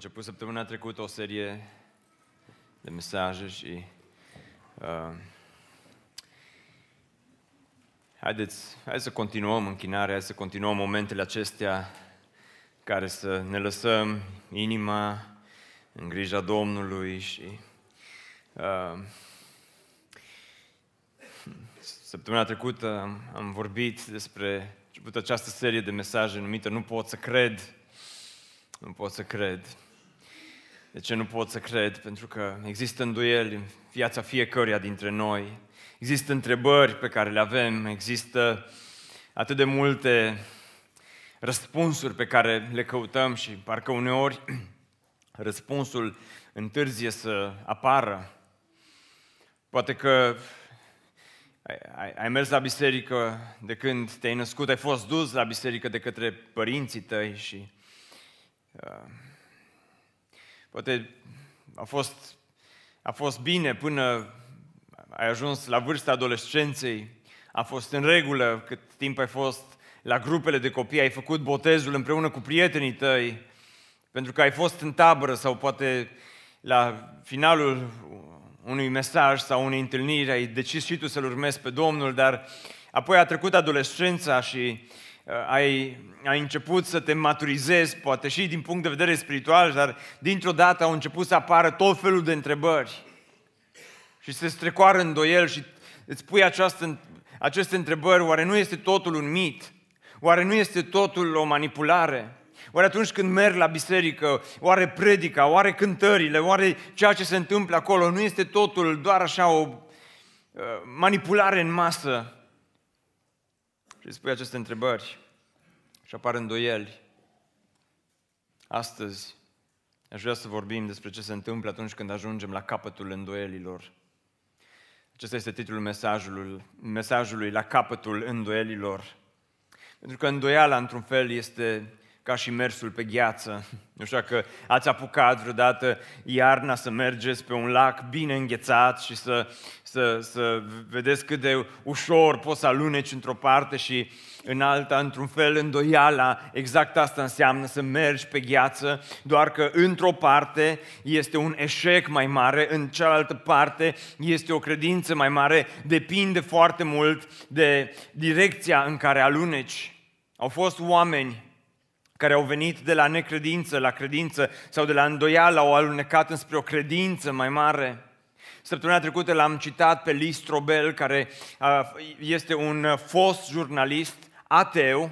început săptămâna trecută o serie de mesaje și uh, haideți, hai să continuăm închinarea, hai să continuăm momentele acestea care să ne lăsăm inima în grija Domnului și uh, săptămâna trecută am, am vorbit despre început această serie de mesaje numită Nu pot să cred, nu pot să cred. De ce nu pot să cred? Pentru că există îndoieli în viața fiecăruia dintre noi. Există întrebări pe care le avem, există atât de multe răspunsuri pe care le căutăm și parcă uneori răspunsul întârzie să apară. Poate că ai, ai mers la biserică de când te-ai născut, ai fost dus la biserică de către părinții tăi și uh, poate a fost, a fost bine până ai ajuns la vârsta adolescenței, a fost în regulă cât timp ai fost la grupele de copii, ai făcut botezul împreună cu prietenii tăi, pentru că ai fost în tabără sau poate la finalul unui mesaj sau unei întâlniri, ai decis și tu să-L urmezi pe Domnul, dar apoi a trecut adolescența și uh, ai, ai început să te maturizezi, poate și din punct de vedere spiritual, dar dintr-o dată au început să apară tot felul de întrebări și se strecoară îndoiel și îți pui această, aceste întrebări, oare nu este totul un mit? Oare nu este totul o manipulare? Oare atunci când merg la biserică, oare predica, oare cântările, oare ceea ce se întâmplă acolo, nu este totul doar așa o uh, manipulare în masă? Și spui aceste întrebări și apar îndoieli. Astăzi aș vrea să vorbim despre ce se întâmplă atunci când ajungem la capătul îndoielilor. Acesta este titlul mesajului, mesajului la capătul îndoielilor. Pentru că îndoiala, într-un fel, este ca și mersul pe gheață. Nu știu dacă ați apucat vreodată iarna să mergeți pe un lac bine înghețat și să, să, să vedeți cât de ușor poți să aluneci într-o parte și în alta, într-un fel, îndoiala, exact asta înseamnă să mergi pe gheață, doar că într-o parte este un eșec mai mare, în cealaltă parte este o credință mai mare, depinde foarte mult de direcția în care aluneci. Au fost oameni care au venit de la necredință la credință sau de la îndoială, au alunecat înspre o credință mai mare. Săptămâna trecută l-am citat pe Lee Strobel, care este un fost jurnalist ateu,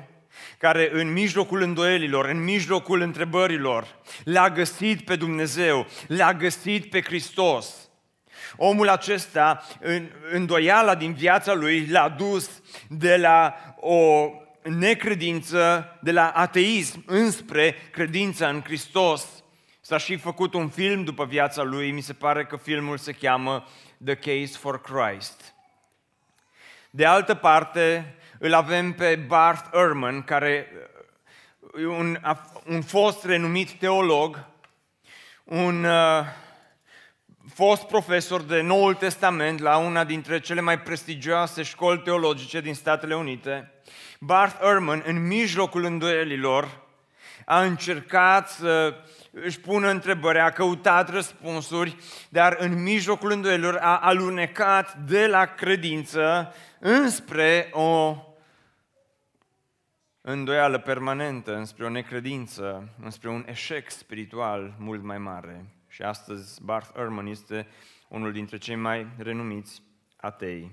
care în mijlocul îndoielilor, în mijlocul întrebărilor, l-a găsit pe Dumnezeu, l-a găsit pe Hristos. Omul acesta, în îndoiala din viața lui, l-a dus de la o necredință, de la ateism înspre credința în Hristos. S-a și făcut un film după viața lui, mi se pare că filmul se cheamă The Case for Christ. De altă parte, îl avem pe Barth Ehrman, care e un, un fost renumit teolog, un uh, fost profesor de Noul Testament la una dintre cele mai prestigioase școli teologice din Statele Unite. Barth Ehrman, în mijlocul îndoielilor, a încercat să își pună întrebări, a căutat răspunsuri, dar în mijlocul îndoielilor a alunecat de la credință înspre o îndoială permanentă, înspre o necredință, înspre un eșec spiritual mult mai mare. Și astăzi Barth Ehrman este unul dintre cei mai renumiți atei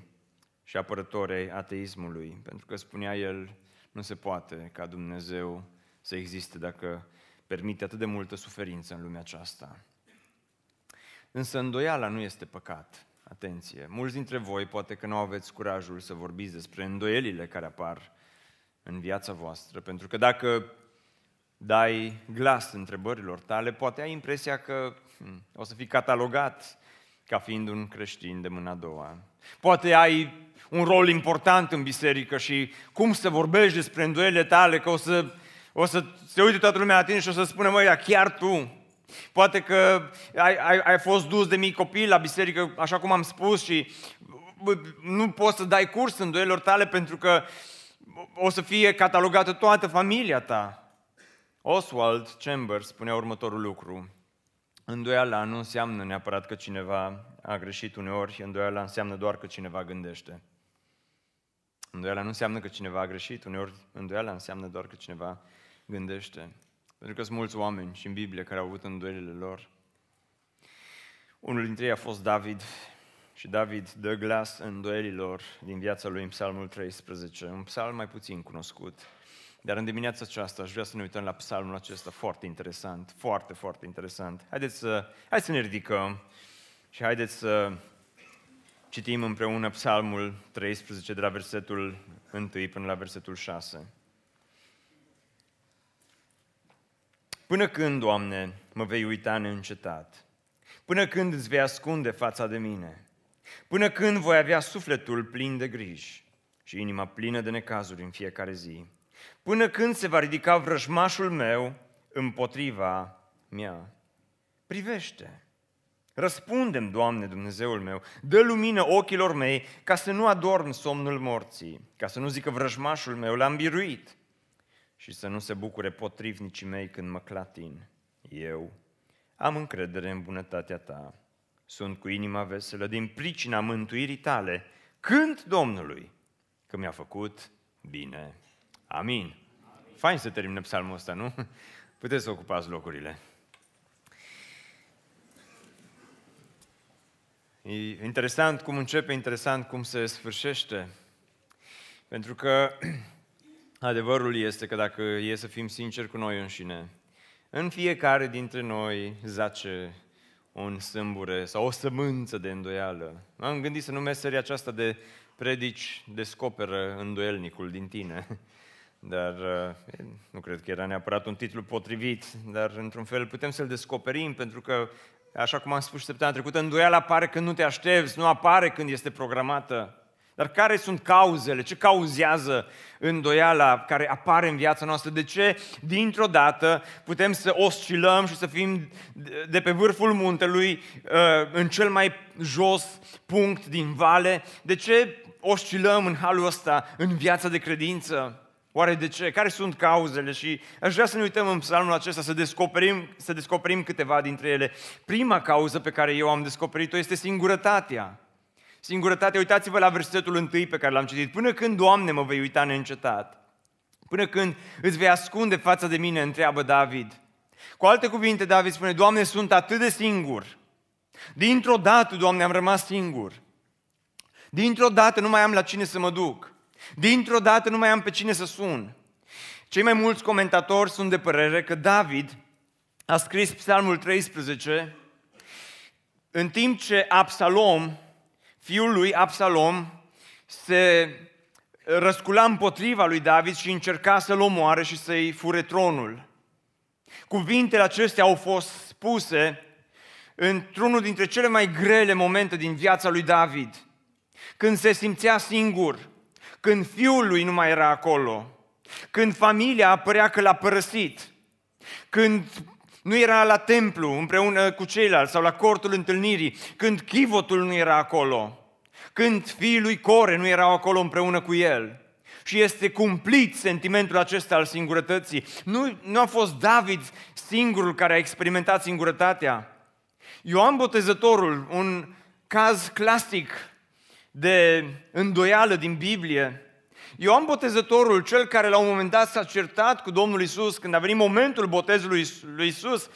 și apărători ateismului, pentru că spunea el, nu se poate ca Dumnezeu să existe dacă permite atât de multă suferință în lumea aceasta. Însă îndoiala nu este păcat. Atenție! Mulți dintre voi poate că nu aveți curajul să vorbiți despre îndoielile care apar în viața voastră, pentru că dacă dai glas întrebărilor tale, poate ai impresia că hm, o să fii catalogat ca fiind un creștin de mâna a doua. Poate ai un rol important în biserică și cum să vorbești despre îndoielile tale, că o să, o să se uite toată lumea la tine și o să spună, măi, chiar tu. Poate că ai, ai, ai fost dus de mic copil la biserică, așa cum am spus, și nu poți să dai curs îndoielor tale pentru că o să fie catalogată toată familia ta. Oswald Chambers spunea următorul lucru. Îndoiala nu înseamnă neapărat că cineva a greșit uneori, îndoiala înseamnă doar că cineva gândește. Îndoiala nu înseamnă că cineva a greșit, uneori îndoiala înseamnă doar că cineva gândește. Pentru că sunt mulți oameni și în Biblie care au avut îndoielile lor. Unul dintre ei a fost David și David dă glas îndoielilor din viața lui în Psalmul 13, un psalm mai puțin cunoscut. Dar în dimineața aceasta aș vrea să ne uităm la psalmul acesta foarte interesant, foarte, foarte interesant. Haideți să, hai să ne ridicăm și haideți să citim împreună psalmul 13 de la versetul 1 până la versetul 6. Până când, Doamne, mă vei uita neîncetat? Până când îți vei ascunde fața de mine? Până când voi avea sufletul plin de griji și inima plină de necazuri în fiecare zi? Până când se va ridica vrăjmașul meu împotriva mea? Privește! Răspundem, Doamne Dumnezeul meu, dă lumină ochilor mei ca să nu adorm somnul morții, ca să nu zică vrăjmașul meu, l-am biruit și să nu se bucure potrivnicii mei când mă clatin. Eu am încredere în bunătatea ta, sunt cu inima veselă din pricina mântuirii tale, cânt Domnului că mi-a făcut bine. Amin. Amin. Fain să termină psalmul ăsta, nu? Puteți să ocupați locurile. E interesant cum începe, interesant cum se sfârșește. Pentru că adevărul este că dacă e să fim sinceri cu noi înșine, în fiecare dintre noi zace un sâmbure sau o sămânță de îndoială. M-am gândit să numesc seria aceasta de predici descoperă îndoielnicul din tine. Dar eh, nu cred că era neapărat un titlu potrivit, dar într-un fel putem să-l descoperim pentru că, așa cum am spus și săptămâna trecută, îndoiala apare când nu te aștepți, nu apare când este programată. Dar care sunt cauzele? Ce cauzează îndoiala care apare în viața noastră? De ce, dintr-o dată, putem să oscilăm și să fim de pe vârful muntelui, uh, în cel mai jos punct din vale? De ce oscilăm în halul ăsta în viața de credință? Oare de ce? Care sunt cauzele? Și aș vrea să ne uităm în psalmul acesta să descoperim, să descoperim câteva dintre ele. Prima cauză pe care eu am descoperit-o este singurătatea. Singurătatea, uitați-vă la versetul întâi pe care l-am citit. Până când, Doamne, mă vei uita neîncetat? Până când îți vei ascunde fața de mine, întreabă David. Cu alte cuvinte, David spune, Doamne, sunt atât de singur. Dintr-o dată, Doamne, am rămas singur. Dintr-o dată nu mai am la cine să mă duc. Dintr-o dată nu mai am pe cine să sun. Cei mai mulți comentatori sunt de părere că David a scris Psalmul 13 în timp ce Absalom fiul lui Absalom se răscula împotriva lui David și încerca să-l omoare și să-i fure tronul. Cuvintele acestea au fost spuse într-unul dintre cele mai grele momente din viața lui David, când se simțea singur, când fiul lui nu mai era acolo, când familia apărea că l-a părăsit, când nu era la templu împreună cu ceilalți sau la cortul întâlnirii, când chivotul nu era acolo, când fiii lui Core nu erau acolo împreună cu el. Și este cumplit sentimentul acesta al singurătății. Nu, nu a fost David singurul care a experimentat singurătatea. Ioan Botezătorul, un caz clasic de îndoială din Biblie, Ioan Botezătorul, cel care la un moment dat s-a certat cu Domnul Isus, când a venit momentul botezului lui Isus,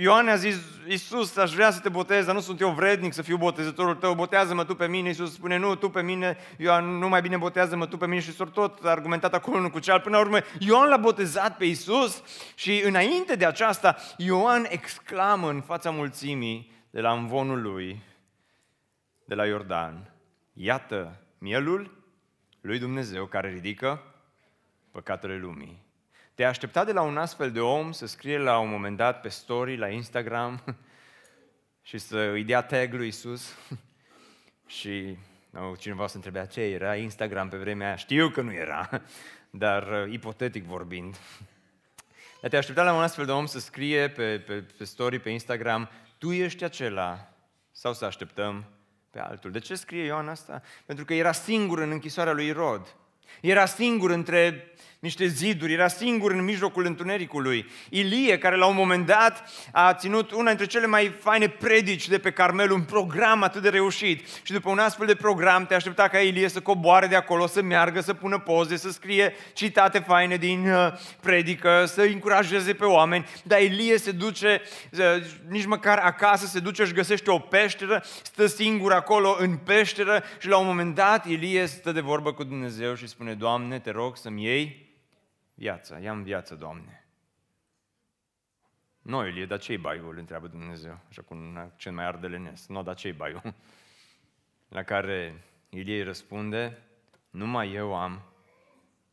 Ioan a zis, Isus, aș vrea să te botez, dar nu sunt eu vrednic să fiu botezătorul tău, botează-mă tu pe mine. Isus spune, nu, tu pe mine, Ioan, nu mai bine botează-mă tu pe mine și s tot argumentat acolo unul cu cealaltă. Până la urmă, Ioan l-a botezat pe Isus și înainte de aceasta, Ioan exclamă în fața mulțimii de la învonul lui, de la Iordan, iată mielul lui Dumnezeu care ridică păcatele lumii. Te aștepta de la un astfel de om să scrie la un moment dat pe story, la Instagram și să îi dea tag lui Isus și nu, cineva să întrebea ce era Instagram pe vremea aia. Știu că nu era, dar uh, ipotetic vorbind. Dar te aștepta la un astfel de om să scrie pe, pe, pe story, pe Instagram, tu ești acela, sau să așteptăm pe altul. De ce scrie Ioan asta? Pentru că era singur în închisoarea lui Rod. Era singur între niște ziduri, era singur în mijlocul întunericului. Ilie, care la un moment dat a ținut una dintre cele mai faine predici de pe Carmel, un program atât de reușit. Și după un astfel de program te aștepta ca Ilie să coboare de acolo, să meargă, să pună poze, să scrie citate faine din uh, predică, să încurajeze pe oameni. Dar Ilie se duce, uh, nici măcar acasă, se duce și găsește o peșteră, stă singur acolo în peșteră și la un moment dat Ilie stă de vorbă cu Dumnezeu și spune, Doamne, te rog să-mi iei viața, ia-mi viață, Doamne. Noi, Ilie, dar ce-i baiul? Îl întreabă Dumnezeu, așa cu un accent mai ardelenesc. Nu, dar ce-i baiul? La care Ilie răspunde, numai eu am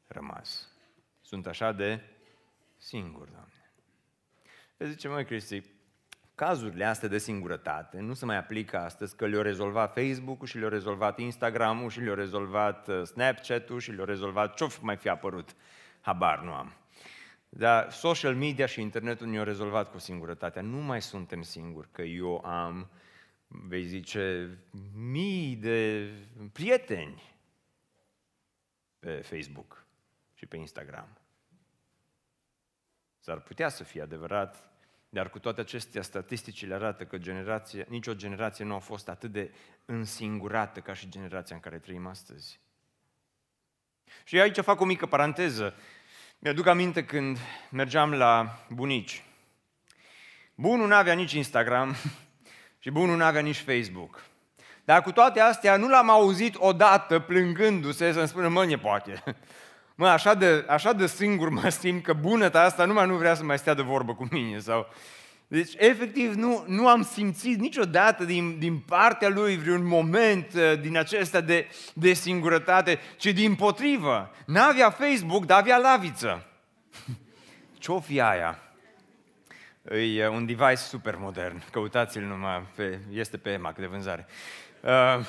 rămas. Sunt așa de singur, Doamne. Vezi, zice, măi, Cristi, cazurile astea de singurătate nu se mai aplică astăzi că le-au rezolvat Facebook-ul și le-au rezolvat Instagram-ul și le-au rezolvat uh, Snapchat-ul și le-au rezolvat ce mai fi apărut habar nu am. Dar social media și internetul ne-au rezolvat cu singurătatea. Nu mai suntem singuri, că eu am, vei zice, mii de prieteni pe Facebook și pe Instagram. S-ar putea să fie adevărat, dar cu toate acestea, statisticile arată că generație, nicio generație nu a fost atât de însingurată ca și generația în care trăim astăzi. Și aici fac o mică paranteză. Mi-aduc aminte când mergeam la bunici. Bunul nu avea nici Instagram și bunul nu avea nici Facebook. Dar cu toate astea nu l-am auzit odată plângându-se să-mi spună, mă, poate. Mă, așa de, așa de singur mă simt că bunăta asta numai nu vrea să mai stea de vorbă cu mine. Sau deci, efectiv, nu, nu am simțit niciodată din, din partea lui vreun moment uh, din acesta de, de singurătate, ci din potrivă. N-avea Facebook, dar avea laviță. Ce-o fi aia? E uh, un device super modern. Căutați-l numai, pe, este pe EMAC de vânzare. Uh,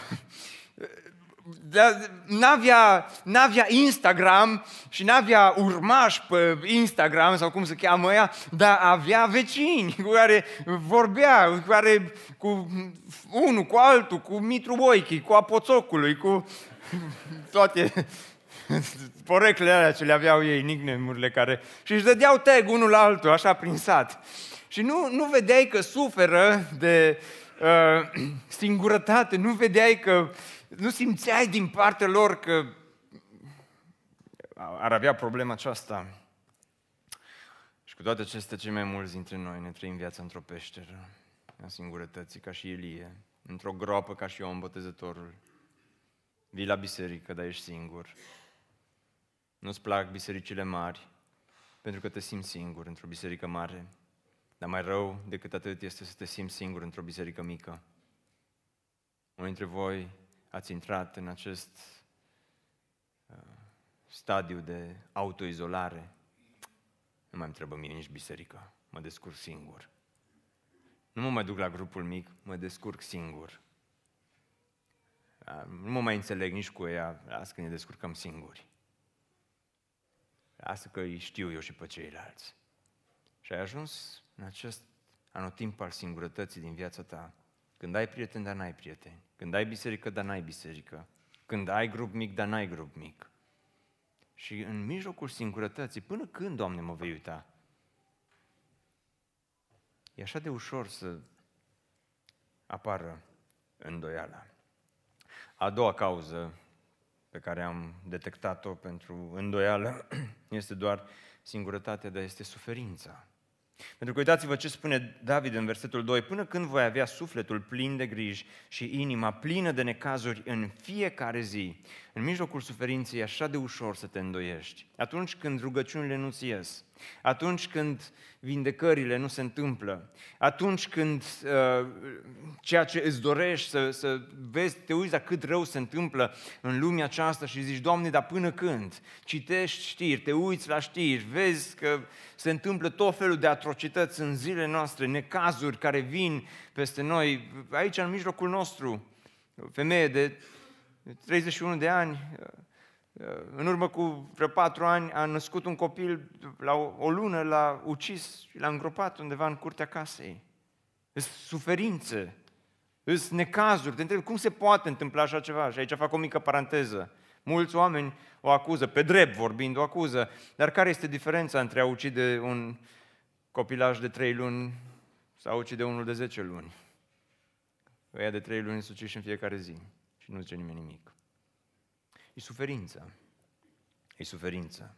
n-avea, n-avea Instagram și n-avea urmaș pe Instagram sau cum se cheamă ea, dar avea vecini cu care vorbea, cu care cu unul, cu altul, cu Mitru Boichi, cu Apoțocului, cu toate poreclele alea ce le aveau ei, nickname care... Și își dădeau tag unul la altul, așa prin sat. Și nu, nu vedeai că suferă de uh, singurătate, nu vedeai că uh, nu simțeai din partea lor că ar avea problema aceasta. Și cu toate acestea, cei mai mulți dintre noi ne trăim viața într-o peșteră, a singurătății, ca și Elie, într-o groapă ca și om botezătorul. Vii la biserică, dar ești singur. Nu-ți plac bisericile mari, pentru că te simți singur într-o biserică mare. Dar mai rău decât atât este să te simți singur într-o biserică mică. Unul dintre voi ați intrat în acest uh, stadiu de autoizolare, nu mai îmi trebuie mie nici biserică, mă descurc singur. Nu mă mai duc la grupul mic, mă descurc singur. Nu mă mai înțeleg nici cu ea, las că ne descurcăm singuri. Asta că îi știu eu și pe ceilalți. Și ai ajuns în acest anotimp al singurătății din viața ta, când ai prieteni, dar n-ai prieteni. Când ai biserică, dar n-ai biserică. Când ai grup mic, dar n-ai grup mic. Și în mijlocul singurătății, până când, Doamne, mă vei uita? E așa de ușor să apară îndoiala. A doua cauză pe care am detectat-o pentru îndoială este doar singurătatea, dar este suferința. Pentru că uitați-vă ce spune David în versetul 2, până când voi avea sufletul plin de griji și inima plină de necazuri în fiecare zi, în mijlocul suferinței e așa de ușor să te îndoiești. Atunci când rugăciunile nu-ți ies, atunci când vindecările nu se întâmplă, atunci când uh, ceea ce îți dorești să, să vezi, te uiți la cât rău se întâmplă în lumea aceasta și zici, Doamne, dar până când? Citești știri, te uiți la știri, vezi că se întâmplă tot felul de atrocități în zilele noastre, necazuri care vin peste noi, aici în mijlocul nostru, femeie de 31 de ani, în urmă cu vreo patru ani, a născut un copil, la o, o lună l-a ucis și l-a îngropat undeva în curtea casei. Sunt suferințe, sunt necazuri. Te întreb, cum se poate întâmpla așa ceva? Și aici fac o mică paranteză. Mulți oameni o acuză, pe drept vorbind o acuză, dar care este diferența între a ucide un copilaj de trei luni sau a ucide unul de 10 luni? Ăia de trei luni sunt în fiecare zi și nu zice nimeni nimic. E suferință. E suferință.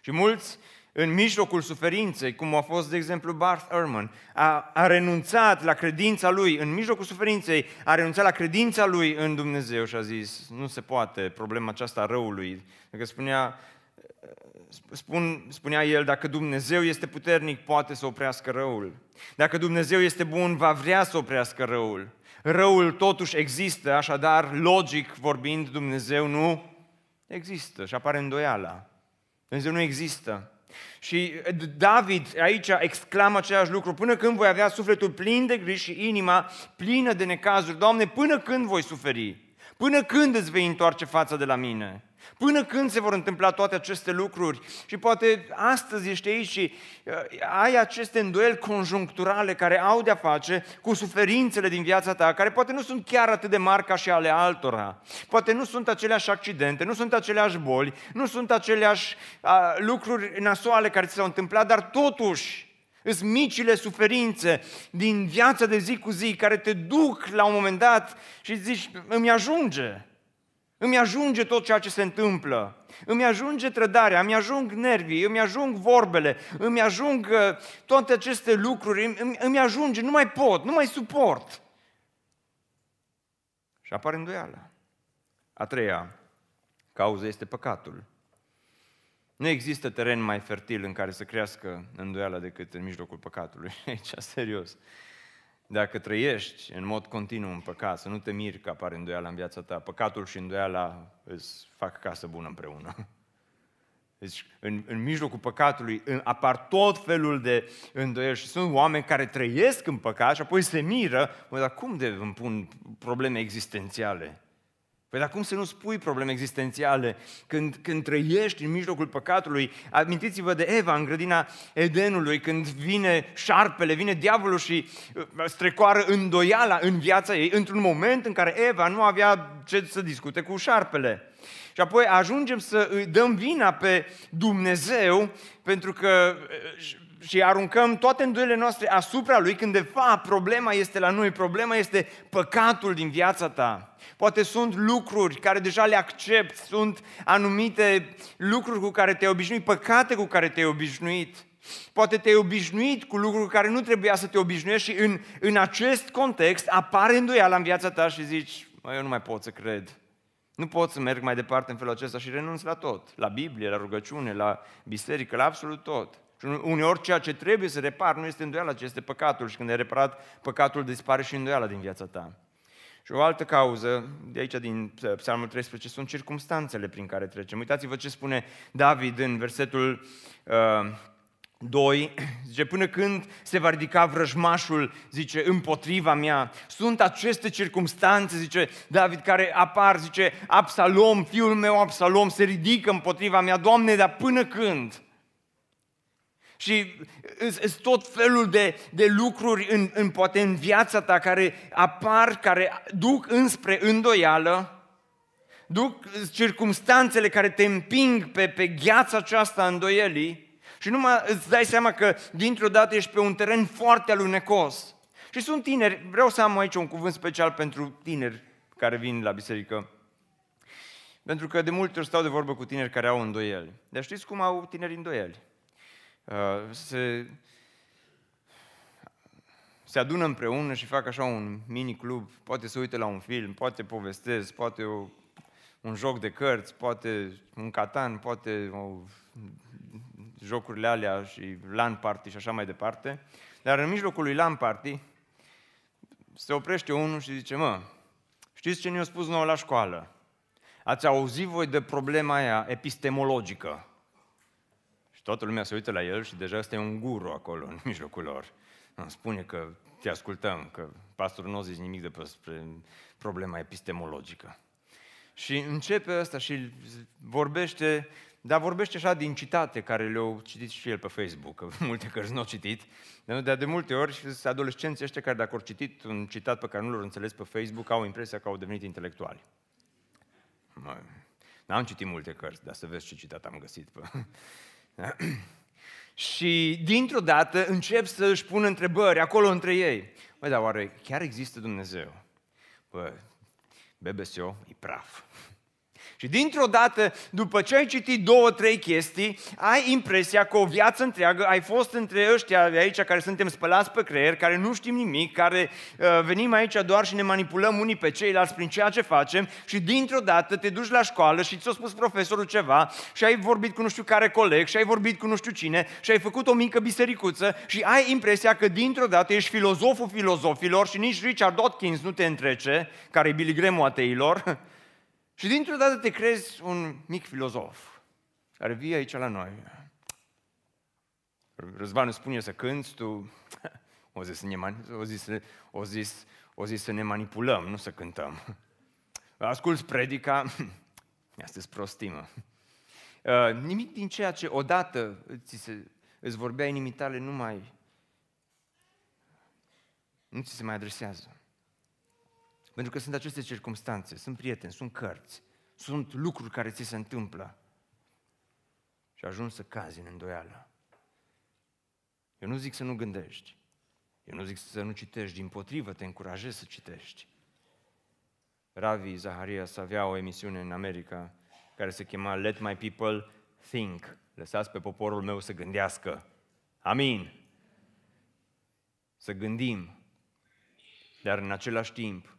Și mulți, în mijlocul suferinței, cum a fost, de exemplu, Barth Ehrman, a, a renunțat la credința lui, în mijlocul suferinței, a renunțat la credința lui în Dumnezeu și a zis, nu se poate, problema aceasta a răului. Dacă spunea, spun, spunea el, dacă Dumnezeu este puternic, poate să oprească răul. Dacă Dumnezeu este bun, va vrea să oprească răul. Răul totuși există, așadar, logic vorbind, Dumnezeu nu există și apare îndoiala. Dumnezeu nu există. Și David aici exclamă același lucru, până când voi avea sufletul plin de griji și inima plină de necazuri, Doamne, până când voi suferi? Până când îți vei întoarce fața de la mine? Până când se vor întâmpla toate aceste lucruri? Și poate astăzi ești aici și uh, ai aceste îndoieli conjuncturale care au de-a face cu suferințele din viața ta, care poate nu sunt chiar atât de mari ca și ale altora. Poate nu sunt aceleași accidente, nu sunt aceleași boli, nu sunt aceleași uh, lucruri nasoale care ți s-au întâmplat, dar totuși Îs micile suferințe din viața de zi cu zi care te duc la un moment dat și zici, îmi ajunge. Îmi ajunge tot ceea ce se întâmplă. Îmi ajunge trădarea, îmi ajung nervii, îmi ajung vorbele, îmi ajung uh, toate aceste lucruri, îmi, îmi ajunge, nu mai pot, nu mai suport. Și apare îndoială. A treia cauză este păcatul. Nu există teren mai fertil în care să crească îndoiala decât în mijlocul păcatului. Aici, serios. Dacă trăiești în mod continuu în păcat, să nu te miri că apare îndoiala în viața ta. Păcatul și îndoiala îți fac casă bună împreună. Deci, în, în mijlocul păcatului în, apar tot felul de îndoieli și sunt oameni care trăiesc în păcat și apoi se miră, mă, dar cum de îmi pun probleme existențiale? Păi dar cum să nu spui probleme existențiale când, când trăiești în mijlocul păcatului? Amintiți-vă de Eva în grădina Edenului, când vine șarpele, vine diavolul și uh, strecoară îndoiala în viața ei, într-un moment în care Eva nu avea ce să discute cu șarpele. Și apoi ajungem să îi dăm vina pe Dumnezeu pentru că uh, și aruncăm toate îndoielile noastre asupra lui, când de fapt problema este la noi, problema este păcatul din viața ta. Poate sunt lucruri care deja le accept, sunt anumite lucruri cu care te-ai obișnuit, păcate cu care te-ai obișnuit. Poate te-ai obișnuit cu lucruri cu care nu trebuia să te obișnuiești și în, în acest context apare îndoiala în viața ta și zici, mă, eu nu mai pot să cred. Nu pot să merg mai departe în felul acesta și renunț la tot. La Biblie, la rugăciune, la biserică, la absolut tot. Și uneori ceea ce trebuie să repar nu este îndoiala, ci este păcatul. Și când ai reparat, păcatul dispare și îndoiala din viața ta. Și o altă cauză, de aici din Psalmul 13, sunt circumstanțele prin care trecem. Uitați-vă ce spune David în versetul uh, 2, zice, până când se va ridica vrăjmașul, zice, împotriva mea. Sunt aceste circumstanțe, zice David, care apar, zice, Absalom, fiul meu Absalom, se ridică împotriva mea. Doamne, dar până când? Și sunt tot felul de, de lucruri în, în, poate în viața ta care apar, care duc înspre îndoială, duc circumstanțele care te împing pe, pe gheața aceasta îndoielii și numai îți dai seama că dintr-o dată ești pe un teren foarte alunecos. Și sunt tineri, vreau să am aici un cuvânt special pentru tineri care vin la biserică. Pentru că de multe ori stau de vorbă cu tineri care au îndoieli. Dar știți cum au tineri îndoieli? Uh, se, se adună împreună și fac așa un mini-club, poate să uite la un film, poate povestesc, poate o, un joc de cărți, poate un catan, poate o, jocurile alea și LAN party și așa mai departe. Dar în mijlocul lui LAN party se oprește unul și zice, mă, știți ce ne-a spus nouă la școală? Ați auzit voi de problema aia epistemologică? Toată lumea se uită la el și deja este un guru acolo, în mijlocul lor. Spune că te ascultăm, că pastorul nu a zis nimic despre problema epistemologică. Și începe ăsta și vorbește, dar vorbește așa din citate care le-au citit și el pe Facebook, că multe cărți nu au citit, dar de multe ori sunt adolescenții ăștia care dacă au citit un citat pe care nu l-au înțeles pe Facebook, au impresia că au devenit intelectuali. N-am citit multe cărți, dar să vezi ce citat am găsit. și dintr-o dată încep să își pună întrebări acolo între ei. Băi, dar oare chiar există Dumnezeu? Bă, bebesio e praf. Și dintr-o dată, după ce ai citit două, trei chestii, ai impresia că o viață întreagă ai fost între ăștia de aici care suntem spălați pe creier, care nu știm nimic, care uh, venim aici doar și ne manipulăm unii pe ceilalți prin ceea ce facem și dintr-o dată te duci la școală și ți-a spus profesorul ceva și ai vorbit cu nu știu care coleg și ai vorbit cu nu știu cine și ai făcut o mică bisericuță și ai impresia că dintr-o dată ești filozoful filozofilor și nici Richard Dawkins nu te întrece, care e Billy Graham ateilor, Și dintr-o dată te crezi un mic filozof care vii aici la noi. Răzvan îți spune să cânți, tu o zis, să ne, o zis, o zis, o zis să ne manipulăm, nu să cântăm. Asculți predica, asta prostimă. Uh, nimic din ceea ce odată ți se, îți vorbea inimii tale nu mai, nu ți se mai adresează. Pentru că sunt aceste circunstanțe, sunt prieteni, sunt cărți, sunt lucruri care ți se întâmplă și ajungi să cazi în îndoială. Eu nu zic să nu gândești. Eu nu zic să nu citești, din potrivă te încurajez să citești. Ravi Zaharias avea o emisiune în America care se chema Let My People Think. Lăsați pe poporul meu să gândească. Amin. Să gândim. Dar în același timp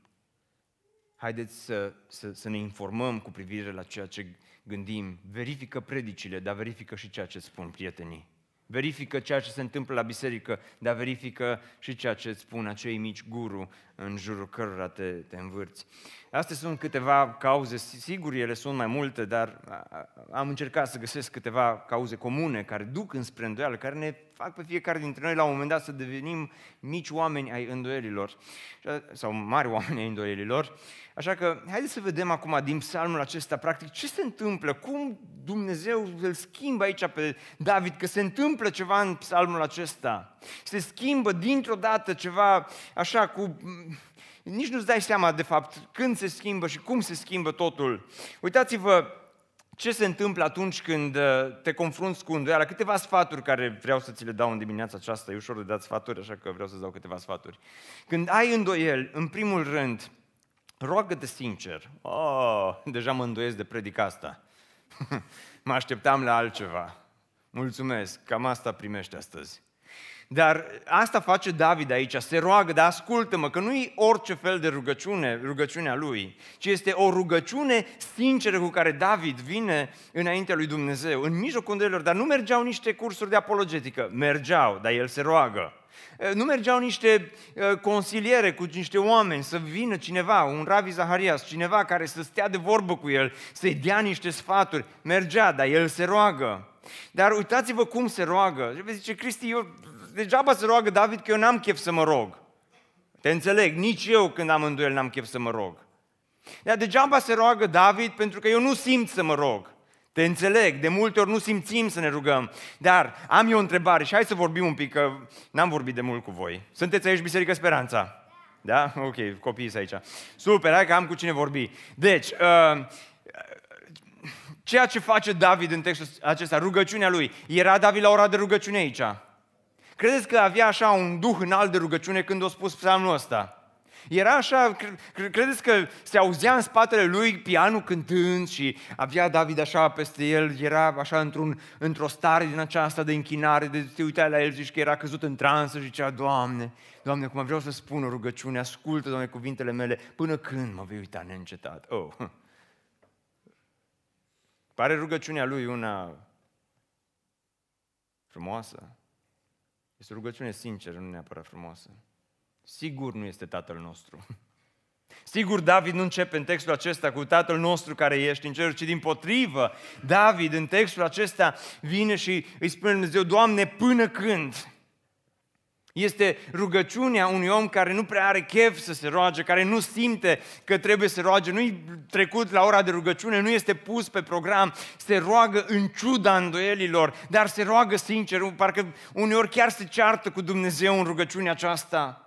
haideți să, să, să ne informăm cu privire la ceea ce gândim. Verifică predicile, dar verifică și ceea ce spun prietenii. Verifică ceea ce se întâmplă la biserică, dar verifică și ceea ce îți spun acei mici guru în jurul cărora te, te învârți. Astea sunt câteva cauze, sigur ele sunt mai multe, dar am încercat să găsesc câteva cauze comune care duc înspre îndoială, care ne fac pe fiecare dintre noi la un moment dat să devenim mici oameni ai îndoielilor, sau mari oameni ai îndoielilor. Așa că haideți să vedem acum din psalmul acesta, practic, ce se întâmplă, cum Dumnezeu îl schimbă aici pe David, că se întâmplă ceva în psalmul acesta. Se schimbă dintr-o dată ceva așa cu nici nu-ți dai seama de fapt când se schimbă și cum se schimbă totul. Uitați-vă ce se întâmplă atunci când uh, te confrunți cu îndoială. Câteva sfaturi care vreau să ți le dau în dimineața aceasta. E ușor de dat sfaturi, așa că vreau să-ți dau câteva sfaturi. Când ai îndoiel, în primul rând, roagă-te sincer. Oh, deja mă îndoiesc de predica asta. mă așteptam la altceva. Mulțumesc, cam asta primește astăzi. Dar asta face David aici, se roagă, dar ascultă-mă, că nu e orice fel de rugăciune, rugăciunea lui, ci este o rugăciune sinceră cu care David vine înaintea lui Dumnezeu, în mijlocul îndoielor, dar nu mergeau niște cursuri de apologetică, mergeau, dar el se roagă. Nu mergeau niște consiliere cu niște oameni, să vină cineva, un Ravi Zaharias, cineva care să stea de vorbă cu el, să-i dea niște sfaturi. Mergea, dar el se roagă. Dar uitați-vă cum se roagă. Și zice, Cristi, eu degeaba se roagă David că eu n-am chef să mă rog. Te înțeleg, nici eu când am îndoiel n-am chef să mă rog. Dar degeaba se roagă David pentru că eu nu simt să mă rog. Te înțeleg, de multe ori nu simțim să ne rugăm. Dar am eu o întrebare și hai să vorbim un pic, că n-am vorbit de mult cu voi. Sunteți aici Biserică Speranța? Da? Ok, copiii sunt aici. Super, hai că am cu cine vorbi. Deci, uh, ceea ce face David în textul acesta, rugăciunea lui, era David la ora de rugăciune aici? Credeți că avea așa un duh înalt de rugăciune când a spus psalmul ăsta? Era așa, credeți că se auzea în spatele lui pianul cântând și avea David așa peste el, era așa într-un, într-o stare din aceasta de închinare, de te uitai la el, zici că era căzut în transă și zicea, Doamne, Doamne, cum vreau să spun o rugăciune, ascultă, Doamne, cuvintele mele, până când mă vei uita neîncetat? Oh. Pare rugăciunea lui una frumoasă? Este o rugăciune sinceră, nu neapărat frumoasă. Sigur nu este Tatăl nostru. Sigur, David nu începe în textul acesta cu Tatăl nostru care ești în cer, ci din potrivă, David în textul acesta vine și îi spune Dumnezeu, Doamne, până când? Este rugăciunea unui om care nu prea are chef să se roage, care nu simte că trebuie să roage, nu-i trecut la ora de rugăciune, nu este pus pe program, se roagă în ciuda îndoielilor, dar se roagă sincer, parcă uneori chiar se ceartă cu Dumnezeu în rugăciunea aceasta.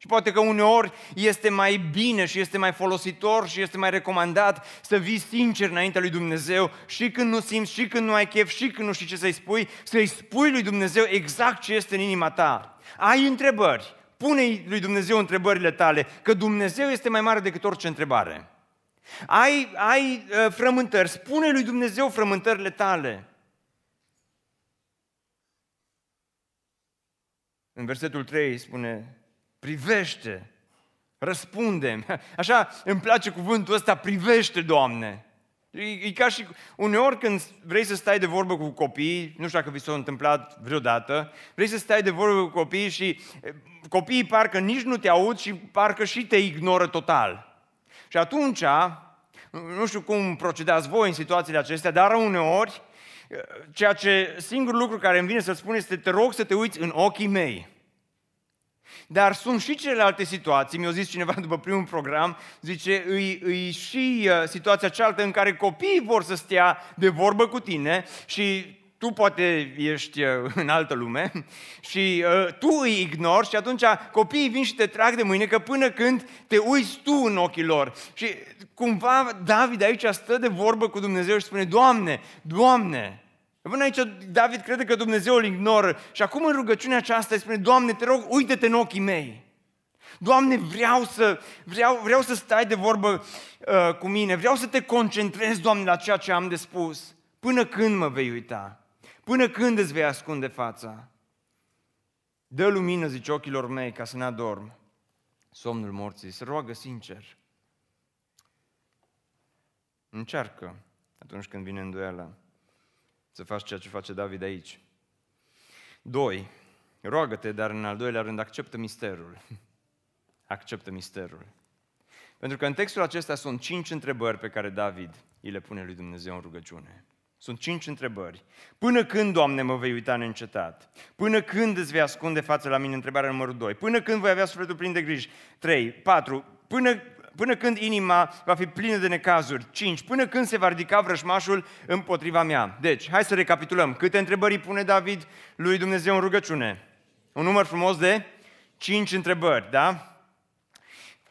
Și poate că uneori este mai bine și este mai folositor și este mai recomandat să vii sincer înaintea lui Dumnezeu și când nu simți, și când nu ai chef, și când nu știi ce să-i spui, să-i spui lui Dumnezeu exact ce este în inima ta. Ai întrebări, pune lui Dumnezeu întrebările tale, că Dumnezeu este mai mare decât orice întrebare. Ai, ai uh, frământări, spune lui Dumnezeu frământările tale. În versetul 3 spune, privește, răspunde Așa îmi place cuvântul ăsta, privește, Doamne. E, e ca și uneori când vrei să stai de vorbă cu copiii, nu știu dacă vi s-a întâmplat vreodată, vrei să stai de vorbă cu copiii și copiii parcă nici nu te aud și parcă și te ignoră total. Și atunci, nu știu cum procedați voi în situațiile acestea, dar uneori, ceea ce singurul lucru care îmi vine să spun este te rog să te uiți în ochii mei. Dar sunt și celelalte situații, mi-a zis cineva după primul program, zice, îi, îi și uh, situația cealaltă în care copiii vor să stea de vorbă cu tine și tu poate ești uh, în altă lume și uh, tu îi ignori și atunci copiii vin și te trag de mâine că până când te uiți tu în ochii lor. Și cumva David aici stă de vorbă cu Dumnezeu și spune, Doamne, Doamne, Până aici David crede că Dumnezeu îl ignoră și acum în rugăciunea aceasta îi spune, Doamne, te rog, uite-te în ochii mei. Doamne, vreau să, vreau, vreau să stai de vorbă uh, cu mine, vreau să te concentrezi, Doamne, la ceea ce am de spus. Până când mă vei uita? Până când îți vei ascunde fața? Dă lumină, zice, ochilor mei, ca să ne adorm. Somnul morții, se roagă sincer. Încearcă atunci când vine îndoiala să faci ceea ce face David aici. Doi, roagă-te, dar în al doilea rând acceptă misterul. Acceptă misterul. Pentru că în textul acesta sunt cinci întrebări pe care David îi le pune lui Dumnezeu în rugăciune. Sunt cinci întrebări. Până când, Doamne, mă vei uita neîncetat? Până când îți vei ascunde fața la mine? Întrebarea numărul 2. Până când voi avea sufletul plin de griji? 3. 4. Până până când inima va fi plină de necazuri. 5. Până când se va ridica vrășmașul împotriva mea. Deci, hai să recapitulăm. Câte întrebări pune David lui Dumnezeu în rugăciune? Un număr frumos de 5 întrebări, da?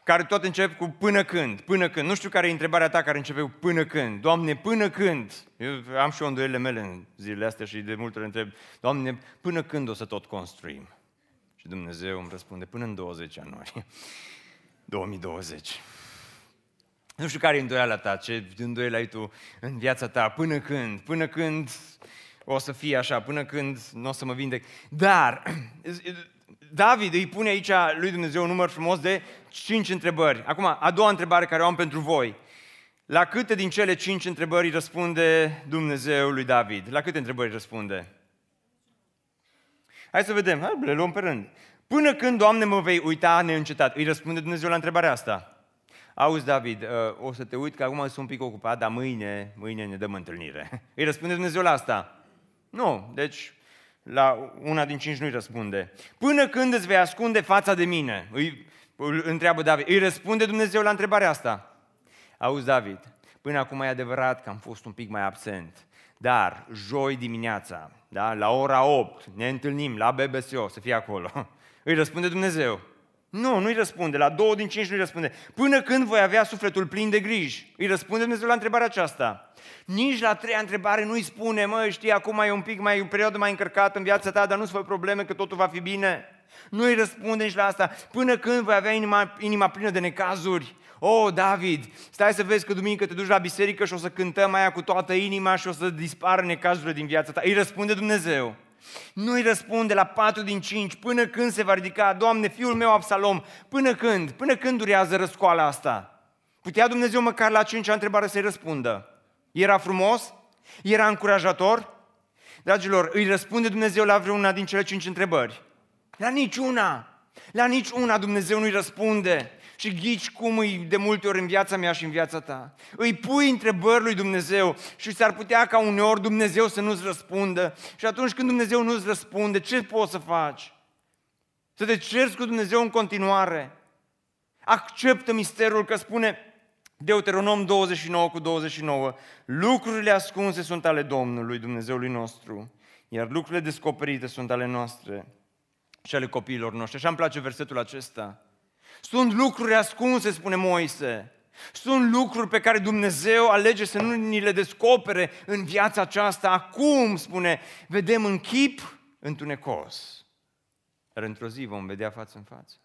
Care tot încep cu până când, până când. Nu știu care e întrebarea ta care începe cu până când. Doamne, până când? Eu am și o îndoiele mele în zilele astea și de multe ori întreb, Doamne, până când o să tot construim? Și Dumnezeu îmi răspunde, până în 20 ianuarie 2020. Nu știu care e îndoiala ta, ce îndoială ai tu în viața ta, până când, până când o să fie așa, până când nu o să mă vindec. Dar David îi pune aici lui Dumnezeu un număr frumos de cinci întrebări. Acum, a doua întrebare care o am pentru voi. La câte din cele cinci întrebări răspunde Dumnezeu lui David? La câte întrebări răspunde? Hai să vedem, hai, le luăm pe rând. Până când, Doamne, mă vei uita neîncetat? Îi răspunde Dumnezeu la întrebarea asta. Auzi, David, uh, o să te uit că acum sunt un pic ocupat, dar mâine, mâine ne dăm întâlnire. Îi răspunde Dumnezeu la asta? Nu, deci la una din cinci nu-i răspunde. Până când îți vei ascunde fața de mine? Îi, îl întreabă David. Îi răspunde Dumnezeu la întrebarea asta. Auzi, David, până acum e adevărat că am fost un pic mai absent, dar joi dimineața, da, la ora 8, ne întâlnim la BBSO, să fie acolo. Îi răspunde Dumnezeu. Nu, nu-i răspunde. La două din cinci nu-i răspunde. Până când voi avea sufletul plin de griji? Îi răspunde Dumnezeu la întrebarea aceasta. Nici la treia întrebare nu-i spune, mă, știi, acum e un pic mai, o perioadă mai încărcată în viața ta, dar nu-ți fă probleme că totul va fi bine. Nu-i răspunde nici la asta. Până când voi avea inima, inima plină de necazuri? Oh, David, stai să vezi că duminică te duci la biserică și o să cântăm aia cu toată inima și o să dispară necazurile din viața ta. Îi răspunde Dumnezeu. Nu-i răspunde la patru din cinci, până când se va ridica, Doamne, fiul meu Absalom, până când? Până când durează răscoala asta? Putea Dumnezeu măcar la cincea întrebare să-i răspundă. Era frumos? Era încurajator? Dragilor, îi răspunde Dumnezeu la vreuna din cele cinci întrebări? La niciuna! La niciuna Dumnezeu nu-i răspunde și ghici cum îi de multe ori în viața mea și în viața ta. Îi pui întrebări lui Dumnezeu și s-ar putea ca uneori Dumnezeu să nu-ți răspundă. Și atunci când Dumnezeu nu-ți răspunde, ce poți să faci? Să te cerți cu Dumnezeu în continuare. Acceptă misterul că spune Deuteronom 29 cu 29, lucrurile ascunse sunt ale Domnului, Dumnezeului nostru, iar lucrurile descoperite sunt ale noastre și ale copiilor noștri. Așa îmi place versetul acesta. Sunt lucruri ascunse, spune Moise. Sunt lucruri pe care Dumnezeu alege să nu ni le descopere în viața aceasta. Acum, spune, vedem în chip întunecos. Dar într-o zi vom vedea față în față.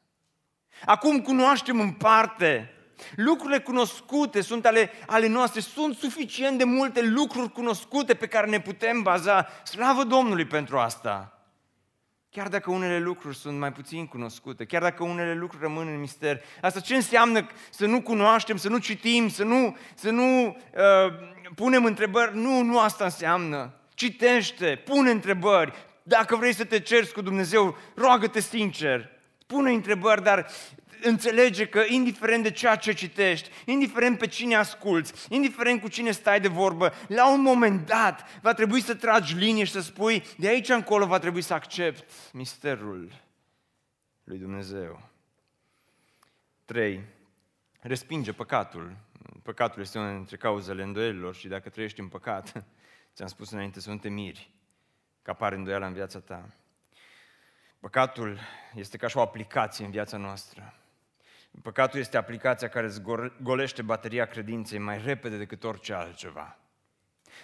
Acum cunoaștem în parte. Lucrurile cunoscute sunt ale, ale noastre. Sunt suficient de multe lucruri cunoscute pe care ne putem baza. Slavă Domnului pentru asta. Chiar dacă unele lucruri sunt mai puțin cunoscute, chiar dacă unele lucruri rămân în mister. Asta ce înseamnă să nu cunoaștem, să nu citim, să nu, să nu uh, punem întrebări? Nu, nu asta înseamnă. Citește, pune întrebări. Dacă vrei să te cerți cu Dumnezeu, roagă-te sincer. Pune întrebări, dar înțelege că indiferent de ceea ce citești, indiferent pe cine asculți, indiferent cu cine stai de vorbă, la un moment dat va trebui să tragi linie și să spui, de aici încolo va trebui să accept misterul lui Dumnezeu. 3. Respinge păcatul. Păcatul este una dintre cauzele îndoielilor și dacă trăiești în păcat, ți-am spus înainte să nu te miri că apare îndoiala în viața ta. Păcatul este ca și o aplicație în viața noastră. Păcatul este aplicația care îți golește bateria credinței mai repede decât orice altceva.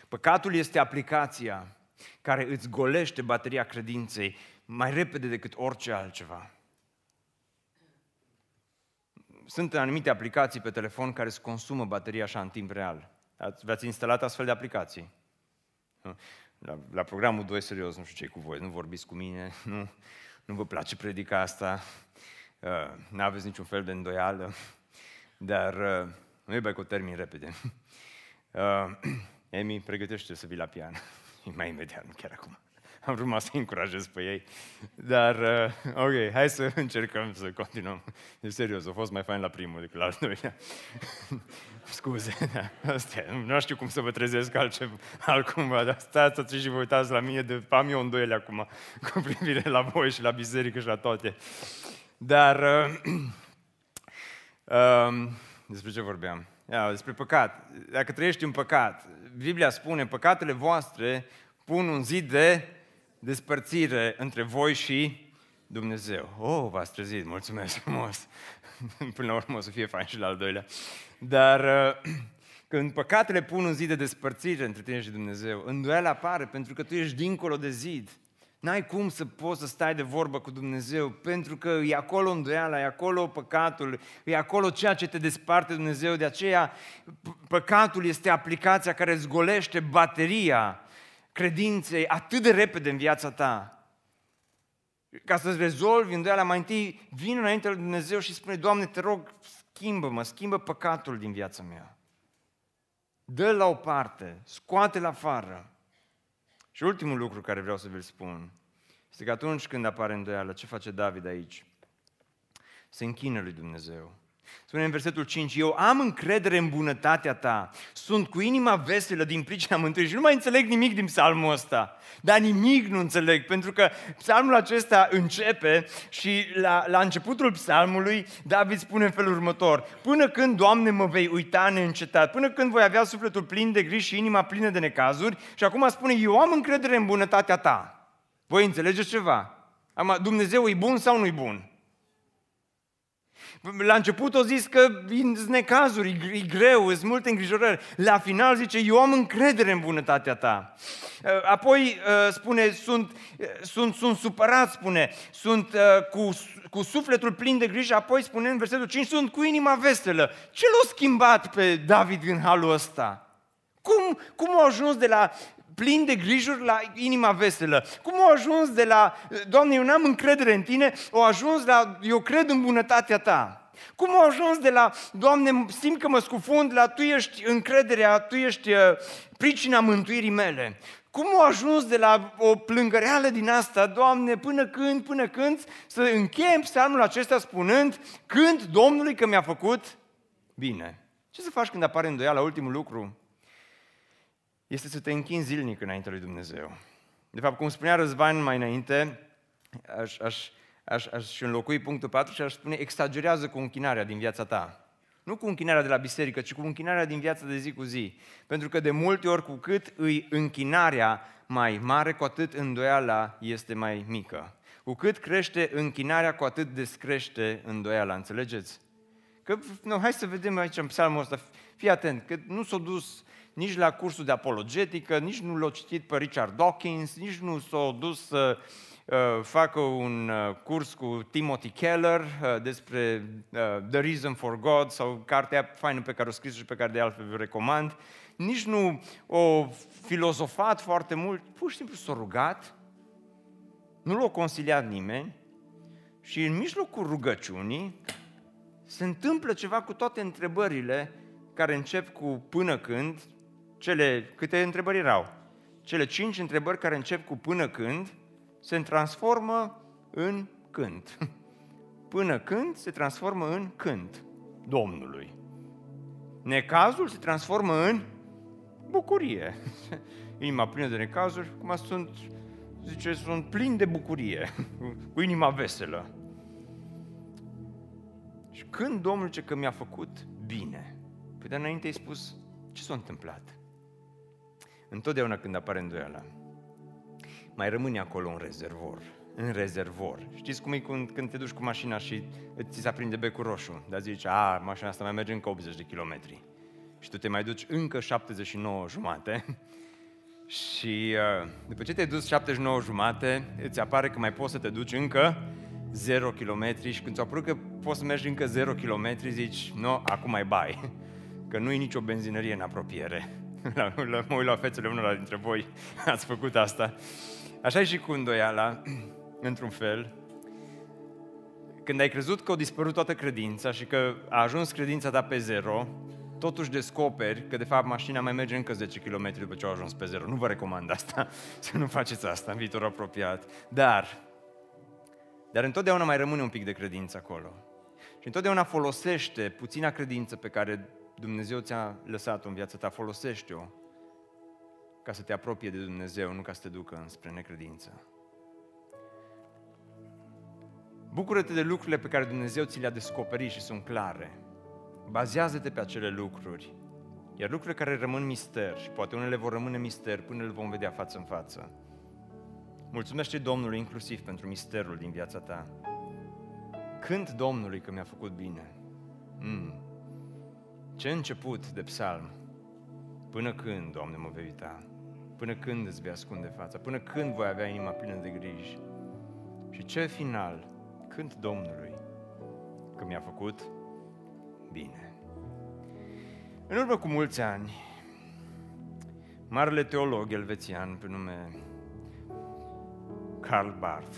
Păcatul este aplicația care îți golește bateria credinței mai repede decât orice altceva. Sunt anumite aplicații pe telefon care îți consumă bateria așa în timp real. V-ați instalat astfel de aplicații? La, la programul 2, serios, nu știu ce cu voi, nu vorbiți cu mine, nu, nu vă place predica asta, uh, nu aveți niciun fel de îndoială, dar uh, nu e cu termin repede. Uh, Emi, pregătește să vii la pian. Mai imediat, nu chiar acum. Am vrut să încurajez pe ei. Dar, uh, ok, hai să încercăm să continuăm. E serios, a fost mai fain la primul decât la al doilea. Scuze, da, astea, nu știu cum să vă trezesc altceva, altcumva, dar stați să și vă uitați la mine, de am eu îndoiele acum cu privire la voi și la biserică și la toate. Dar, uh, uh, despre ce vorbeam? Ia, despre păcat. Dacă trăiești în păcat, Biblia spune, păcatele voastre pun un zid de despărțire între voi și Dumnezeu. Oh, v-ați trezit, mulțumesc frumos. Până la urmă o să fie fain și la al doilea. Dar uh, când păcatele pun un zid de despărțire între tine și Dumnezeu, îndoială apare pentru că tu ești dincolo de zid. N-ai cum să poți să stai de vorbă cu Dumnezeu, pentru că e acolo îndoiala, e acolo păcatul, e acolo ceea ce te desparte Dumnezeu. De aceea, păcatul este aplicația care îți golește bateria credinței atât de repede în viața ta. Ca să-ți rezolvi îndoiala, mai întâi vin înainte lui Dumnezeu și spune, Doamne, te rog, schimbă-mă, schimbă păcatul din viața mea. Dă la o parte, scoate la afară. Și ultimul lucru care vreau să vi-l spun este că atunci când apare îndoială, ce face David aici? Se închină lui Dumnezeu. Spune în versetul 5, eu am încredere în bunătatea ta, sunt cu inima veselă din pricina mântuirii și nu mai înțeleg nimic din psalmul ăsta, dar nimic nu înțeleg, pentru că psalmul acesta începe și la, la începutul psalmului David spune în felul următor, până când, Doamne, mă vei uita neîncetat, până când voi avea sufletul plin de griji și inima plină de necazuri și acum spune, eu am încredere în bunătatea ta. Voi înțelegeți ceva? Dumnezeu e bun sau nu-i bun? La început o zis că sunt necazuri, e greu, sunt multe îngrijorări. La final zice, eu am încredere în bunătatea ta. Uh, apoi uh, spune, sunt, uh, sunt, sunt supărat, spune, sunt cu, cu sufletul plin de grijă, apoi spune în versetul 5, sunt cu inima veselă. Ce l-a schimbat pe David în halul ăsta? Cum, cum a ajuns de la plin de grijuri la inima veselă. Cum au ajuns de la, Doamne, eu n-am încredere în Tine, au ajuns la, eu cred în bunătatea Ta. Cum au ajuns de la, Doamne, simt că mă scufund, la Tu ești încrederea, Tu ești uh, pricina mântuirii mele. Cum au ajuns de la o plângăreală din asta, Doamne, până când, până când, să încheiem psalmul acesta spunând, când Domnului că mi-a făcut bine. Ce să faci când apare îndoiala, ultimul lucru? Este să te închin zilnic înainte lui Dumnezeu. De fapt, cum spunea Răzvan mai înainte, aș, aș, aș, aș înlocui punctul 4 și aș spune, exagerează cu închinarea din viața ta. Nu cu închinarea de la biserică, ci cu închinarea din viața de zi cu zi. Pentru că de multe ori, cu cât îi închinarea mai mare, cu atât îndoiala este mai mică. Cu cât crește închinarea, cu atât descrește îndoiala, înțelegeți? Că, nu, hai să vedem aici în psalmul ăsta, fii atent, că nu s-a dus nici la cursul de apologetică, nici nu l-a citit pe Richard Dawkins, nici nu s-a dus să uh, facă un uh, curs cu Timothy Keller uh, despre uh, The Reason for God sau cartea faină pe care o scris și pe care de altfel vă recomand, nici nu o filozofat foarte mult, pur și simplu s-a rugat, nu l-a consiliat nimeni și în mijlocul rugăciunii se întâmplă ceva cu toate întrebările care încep cu până când, cele, câte întrebări erau? Cele cinci întrebări care încep cu până când se transformă în când. Până când se transformă în când Domnului. Necazul se transformă în bucurie. Inima plină de necazuri, cum sunt, zice, sunt plin de bucurie, cu inima veselă. Și când Domnul ce că mi-a făcut bine, păi de înainte ai spus, ce s-a întâmplat? Întotdeauna când apare îndoiala, mai rămâne acolo un rezervor, în rezervor. Știți cum e când, când te duci cu mașina și ți se aprinde becul roșu, dar zici, a, mașina asta mai merge încă 80 de kilometri. Și tu te mai duci încă 79 jumate și uh, după ce te-ai dus 79 jumate, îți apare că mai poți să te duci încă 0 km și când ți-a apărut că poți să mergi încă 0 km, zici, nu, no, acum mai bai, că nu e nicio benzinărie în apropiere. La, la, mă uit la fețele unora dintre voi, ați făcut asta. Așa e și cu îndoiala, într-un fel. Când ai crezut că a dispărut toată credința și că a ajuns credința ta pe zero, totuși descoperi că de fapt mașina mai merge încă 10 km după ce a ajuns pe zero. Nu vă recomand asta, să nu faceți asta în viitor apropiat. Dar, dar întotdeauna mai rămâne un pic de credință acolo. Și întotdeauna folosește puțina credință pe care Dumnezeu ți-a lăsat-o în viața ta, folosește-o ca să te apropie de Dumnezeu, nu ca să te ducă înspre necredință. Bucură-te de lucrurile pe care Dumnezeu ți le-a descoperit și sunt clare. Bazează-te pe acele lucruri. Iar lucrurile care rămân mister, și poate unele vor rămâne mister până le vom vedea față în față. Mulțumește Domnului inclusiv pentru misterul din viața ta. Cânt Domnului că mi-a făcut bine. Mm. Ce început de psalm. Până când, Doamne, mă vei uita? Până când îți vei ascunde fața? Până când voi avea inima plină de griji? Și ce final? Cânt Domnului că mi-a făcut bine. În urmă cu mulți ani, marele teolog elvețian pe nume Karl Barth,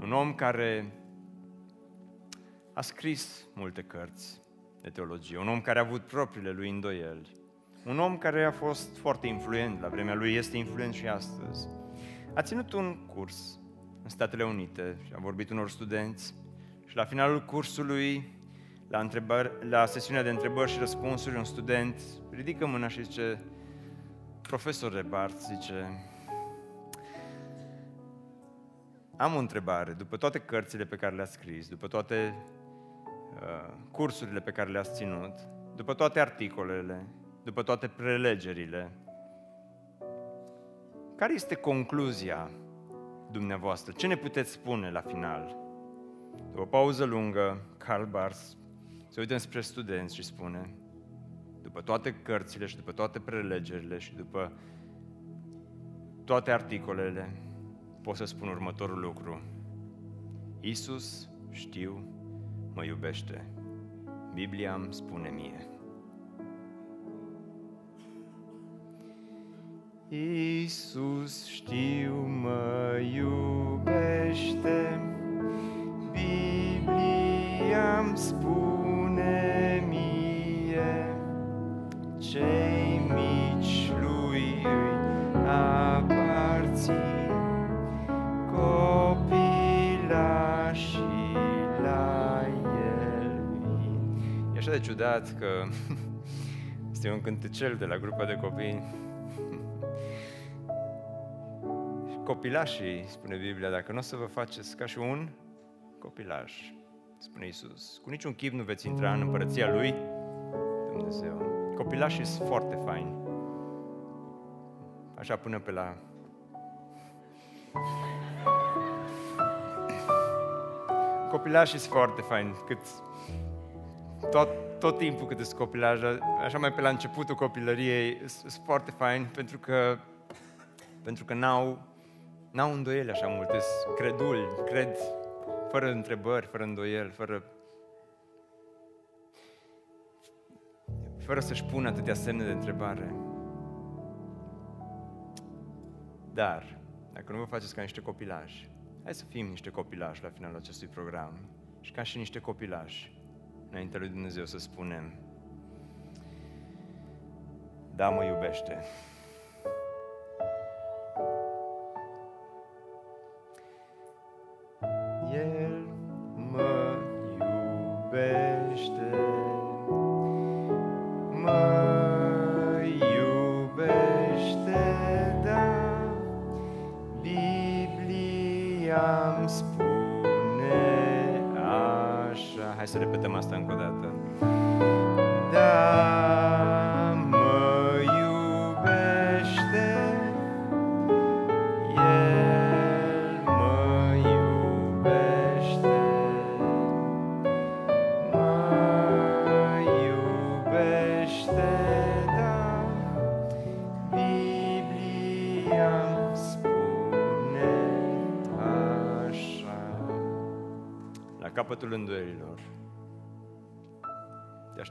un om care a scris multe cărți de teologie, un om care a avut propriile lui îndoieli, un om care a fost foarte influent la vremea lui, este influent și astăzi. A ținut un curs în Statele Unite și a vorbit unor studenți și la finalul cursului la, întrebări, la sesiunea de întrebări și răspunsuri, un student ridică mâna și zice, profesor Bart, zice, am o întrebare, după toate cărțile pe care le-ați scris, după toate uh, cursurile pe care le-ați ținut, după toate articolele, după toate prelegerile, care este concluzia dumneavoastră? Ce ne puteți spune la final? După o pauză lungă, Karl Barth se uită spre studenți și spune, după toate cărțile și după toate prelegerile și după toate articolele, pot să spun următorul lucru. Isus, știu, mă iubește. Biblia îmi spune mie. Isus, știu, mă iubește. Biblia îmi spune cei mici E așa de ciudat că este un cântecel de la grupa de copii. Copilașii, spune Biblia, dacă nu o să vă faceți ca și un copilaș, spune Isus. Cu niciun chip nu veți intra în împărăția Lui Dumnezeu. Copilașii sunt foarte faini. Așa până pe la... copilașii sunt foarte fain, cât tot, tot timpul cât sunt copilaj, așa mai pe la începutul copilăriei, sunt foarte fain pentru că, pentru că n-au, n-au îndoieli așa multe, creduli, cred fără întrebări, fără îndoieli, fără fără să-și pună atâtea semne de întrebare. Dar, dacă nu vă faceți ca niște copilași, hai să fim niște copilași la finalul acestui program. Și ca și niște copilași, înainte lui Dumnezeu să spunem, da, mă iubește.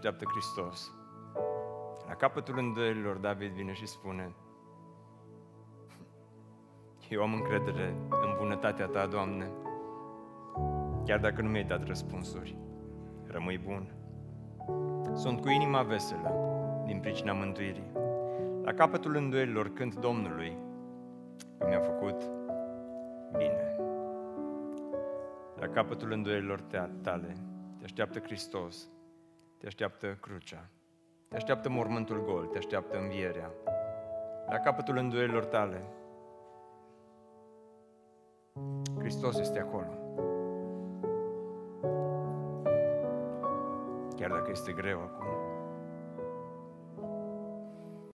Așteaptă Hristos. La capătul îndoielilor David vine și spune Eu am încredere în bunătatea Ta, Doamne, chiar dacă nu mi-ai dat răspunsuri rămâi bun. Sunt cu inima veselă din pricina mântuirii. La capătul îndoielilor cânt Domnului că mi-a făcut bine. La capătul îndoielilor tale te așteaptă Hristos, te așteaptă crucea, te așteaptă mormântul gol, te așteaptă învierea. La capătul îndoielilor tale, Hristos este acolo. chiar dacă este greu acum.